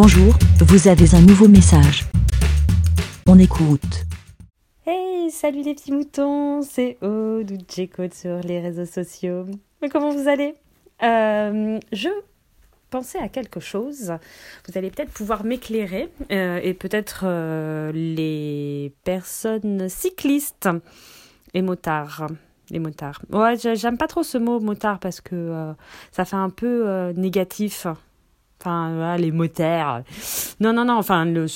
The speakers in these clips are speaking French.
Bonjour, vous avez un nouveau message. On écoute. Hey, salut les petits moutons, c'est Aude ou J-Code sur les réseaux sociaux. Mais comment vous allez? Euh, Je pensais à quelque chose. Vous allez peut-être pouvoir m'éclairer euh, et peut-être euh, les personnes cyclistes et motards. Les motards. Ouais, j'ai- j'aime pas trop ce mot motard parce que ça fait un peu négatif. Enfin, les motards. Non, non, non, enfin, le,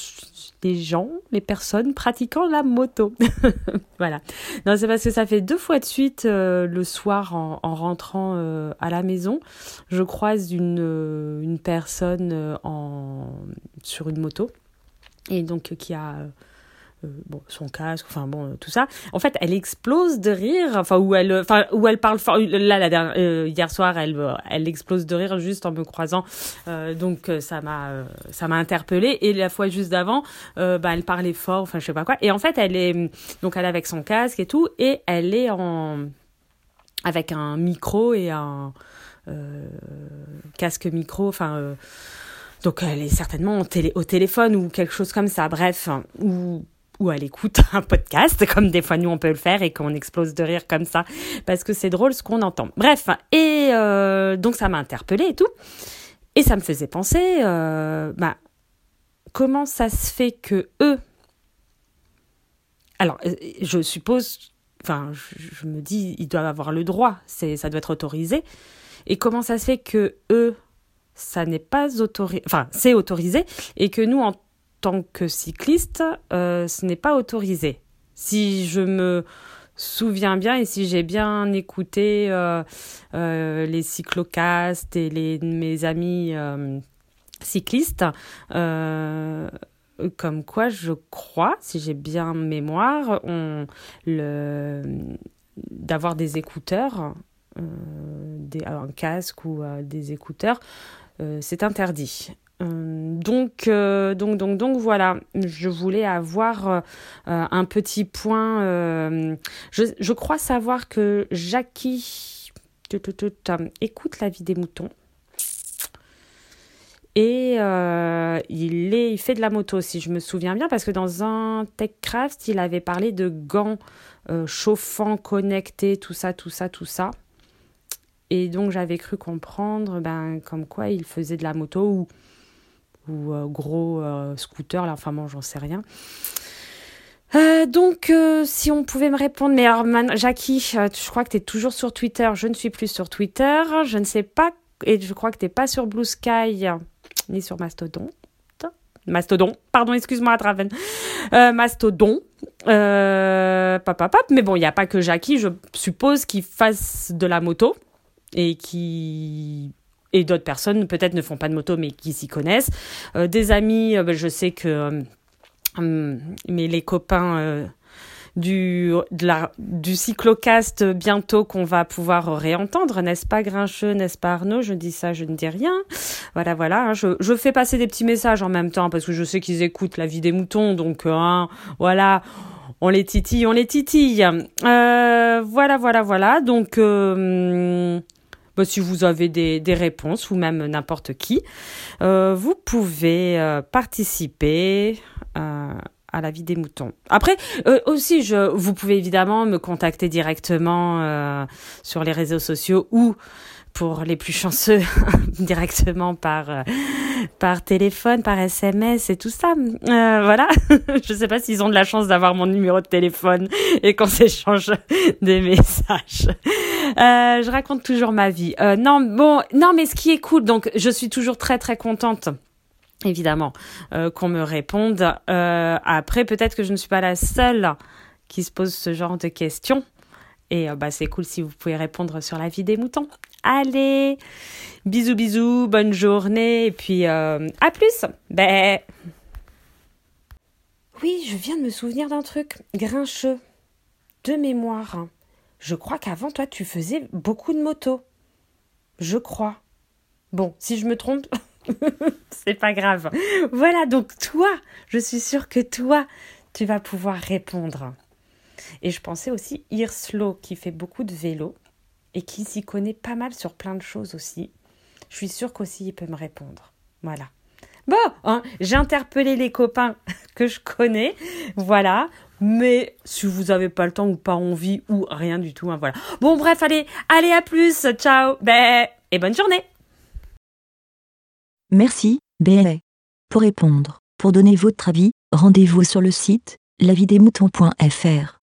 les gens, les personnes pratiquant la moto. voilà. Non, c'est parce que ça fait deux fois de suite euh, le soir en, en rentrant euh, à la maison, je croise une, euh, une personne euh, en, sur une moto et donc euh, qui a bon, son casque, enfin bon, euh, tout ça. En fait, elle explose de rire, enfin où elle, enfin où elle parle fort. Là, la dernière, euh, hier soir, elle, euh, elle explose de rire juste en me croisant. Euh, donc euh, ça m'a, euh, ça m'a interpellée. Et la fois juste d'avant, euh, bah, elle parlait fort, enfin je sais pas quoi. Et en fait, elle est, donc elle est avec son casque et tout, et elle est en, avec un micro et un euh, casque micro, enfin. euh, donc elle est certainement au, télé, au téléphone ou quelque chose comme ça, bref, ou ou elle écoute un podcast, comme des fois nous on peut le faire et qu'on explose de rire comme ça, parce que c'est drôle ce qu'on entend. Bref, et euh, donc ça m'a interpellée et tout, et ça me faisait penser, euh, bah, comment ça se fait que eux, alors euh, je suppose, enfin je me dis, ils doivent avoir le droit, c'est ça doit être autorisé, et comment ça se fait que eux, ça n'est pas autorisé, enfin c'est autorisé, et que nous en tant que cycliste, euh, ce n'est pas autorisé. Si je me souviens bien et si j'ai bien écouté euh, euh, les cyclocastes et les, mes amis cyclistes, comme quoi je crois, si j'ai bien mémoire, d'avoir des écouteurs, un casque ou des écouteurs, c'est interdit. Euh, donc, euh, donc, donc, donc, voilà, je voulais avoir euh, un petit point. je, crois savoir que Jackie écoute la vie des moutons. Et il, fait de la moto, si je me souviens bien, parce que dans un TechCraft, il avait parlé de gants chauffants, connectés, tout ça, tout ça, tout ça. Et donc j'avais cru comprendre ben, comme quoi il faisait de la moto ou ou euh, gros euh, scooter, là, enfin bon, j'en sais rien. Euh, donc, si on pouvait me répondre, mais alors, Jackie, je crois que tu es toujours sur Twitter, je ne suis plus sur Twitter, je ne sais pas, et je crois que tu pas sur Blue Sky, ni sur Mastodon. Mastodon, pardon, excuse-moi, Draven. Mastodon, euh, pap, pap, pap. mais bon, il n'y a pas que Jackie, je suppose, qui fasse de la moto et qui et d'autres personnes peut-être ne font pas de moto mais qui s'y connaissent. Euh, des amis, euh, ben, je sais que euh, hum, mais les copains du du cyclocast bientôt qu'on va pouvoir réentendre, n'est-ce pas Grincheux, n'est-ce pas Arnaud? Je dis ça, je ne dis rien. Voilà, voilà. hein, je, je fais passer des petits messages en même temps parce que je sais qu'ils écoutent la vie des moutons, donc hein, voilà. On les titille, on les titille. Voilà, voilà, voilà. Donc, euh, bah, si vous avez des, des réponses ou même n'importe qui, euh, vous pouvez euh, participer euh, à la vie des moutons. Après, aussi, je, vous pouvez évidemment me contacter directement sur les réseaux sociaux ou pour les plus chanceux directement par par téléphone, par SMS et tout ça. Voilà. je sais pas s'ils ont de la chance d'avoir mon numéro de téléphone et qu'on s'échange des messages. Euh, je raconte toujours ma vie. Euh, non, non, mais ce qui est cool, donc je suis toujours très très contente. Évidemment, euh, qu'on me réponde. Après, peut-être que je ne suis pas la seule qui se pose ce genre de questions. Et bah, c'est cool si vous pouvez répondre sur la vie des moutons. Allez, bisous bisous, bonne journée et puis à plus. Oui, je viens de me souvenir d'un truc, grincheux, de mémoire. Je crois qu'avant toi tu faisais beaucoup de motos. Je crois. Bon, si je me trompe, c'est pas grave. Voilà, donc toi, je suis sûre que toi, tu vas pouvoir répondre. Et je pensais aussi Irslo qui fait beaucoup de vélo et qui s'y connaît pas mal sur plein de choses aussi. Je suis sûre qu'aussi il peut me répondre. Voilà. Bon, hein, j'ai interpellé les copains que je connais, voilà. Mais si vous n'avez pas le temps ou pas envie ou rien du tout, hein, voilà. Bon, bref, allez, allez, à plus, ciao, ben, et bonne journée. Merci, BLA. Pour répondre, pour donner votre avis, rendez-vous sur le site lavidemouton.fr.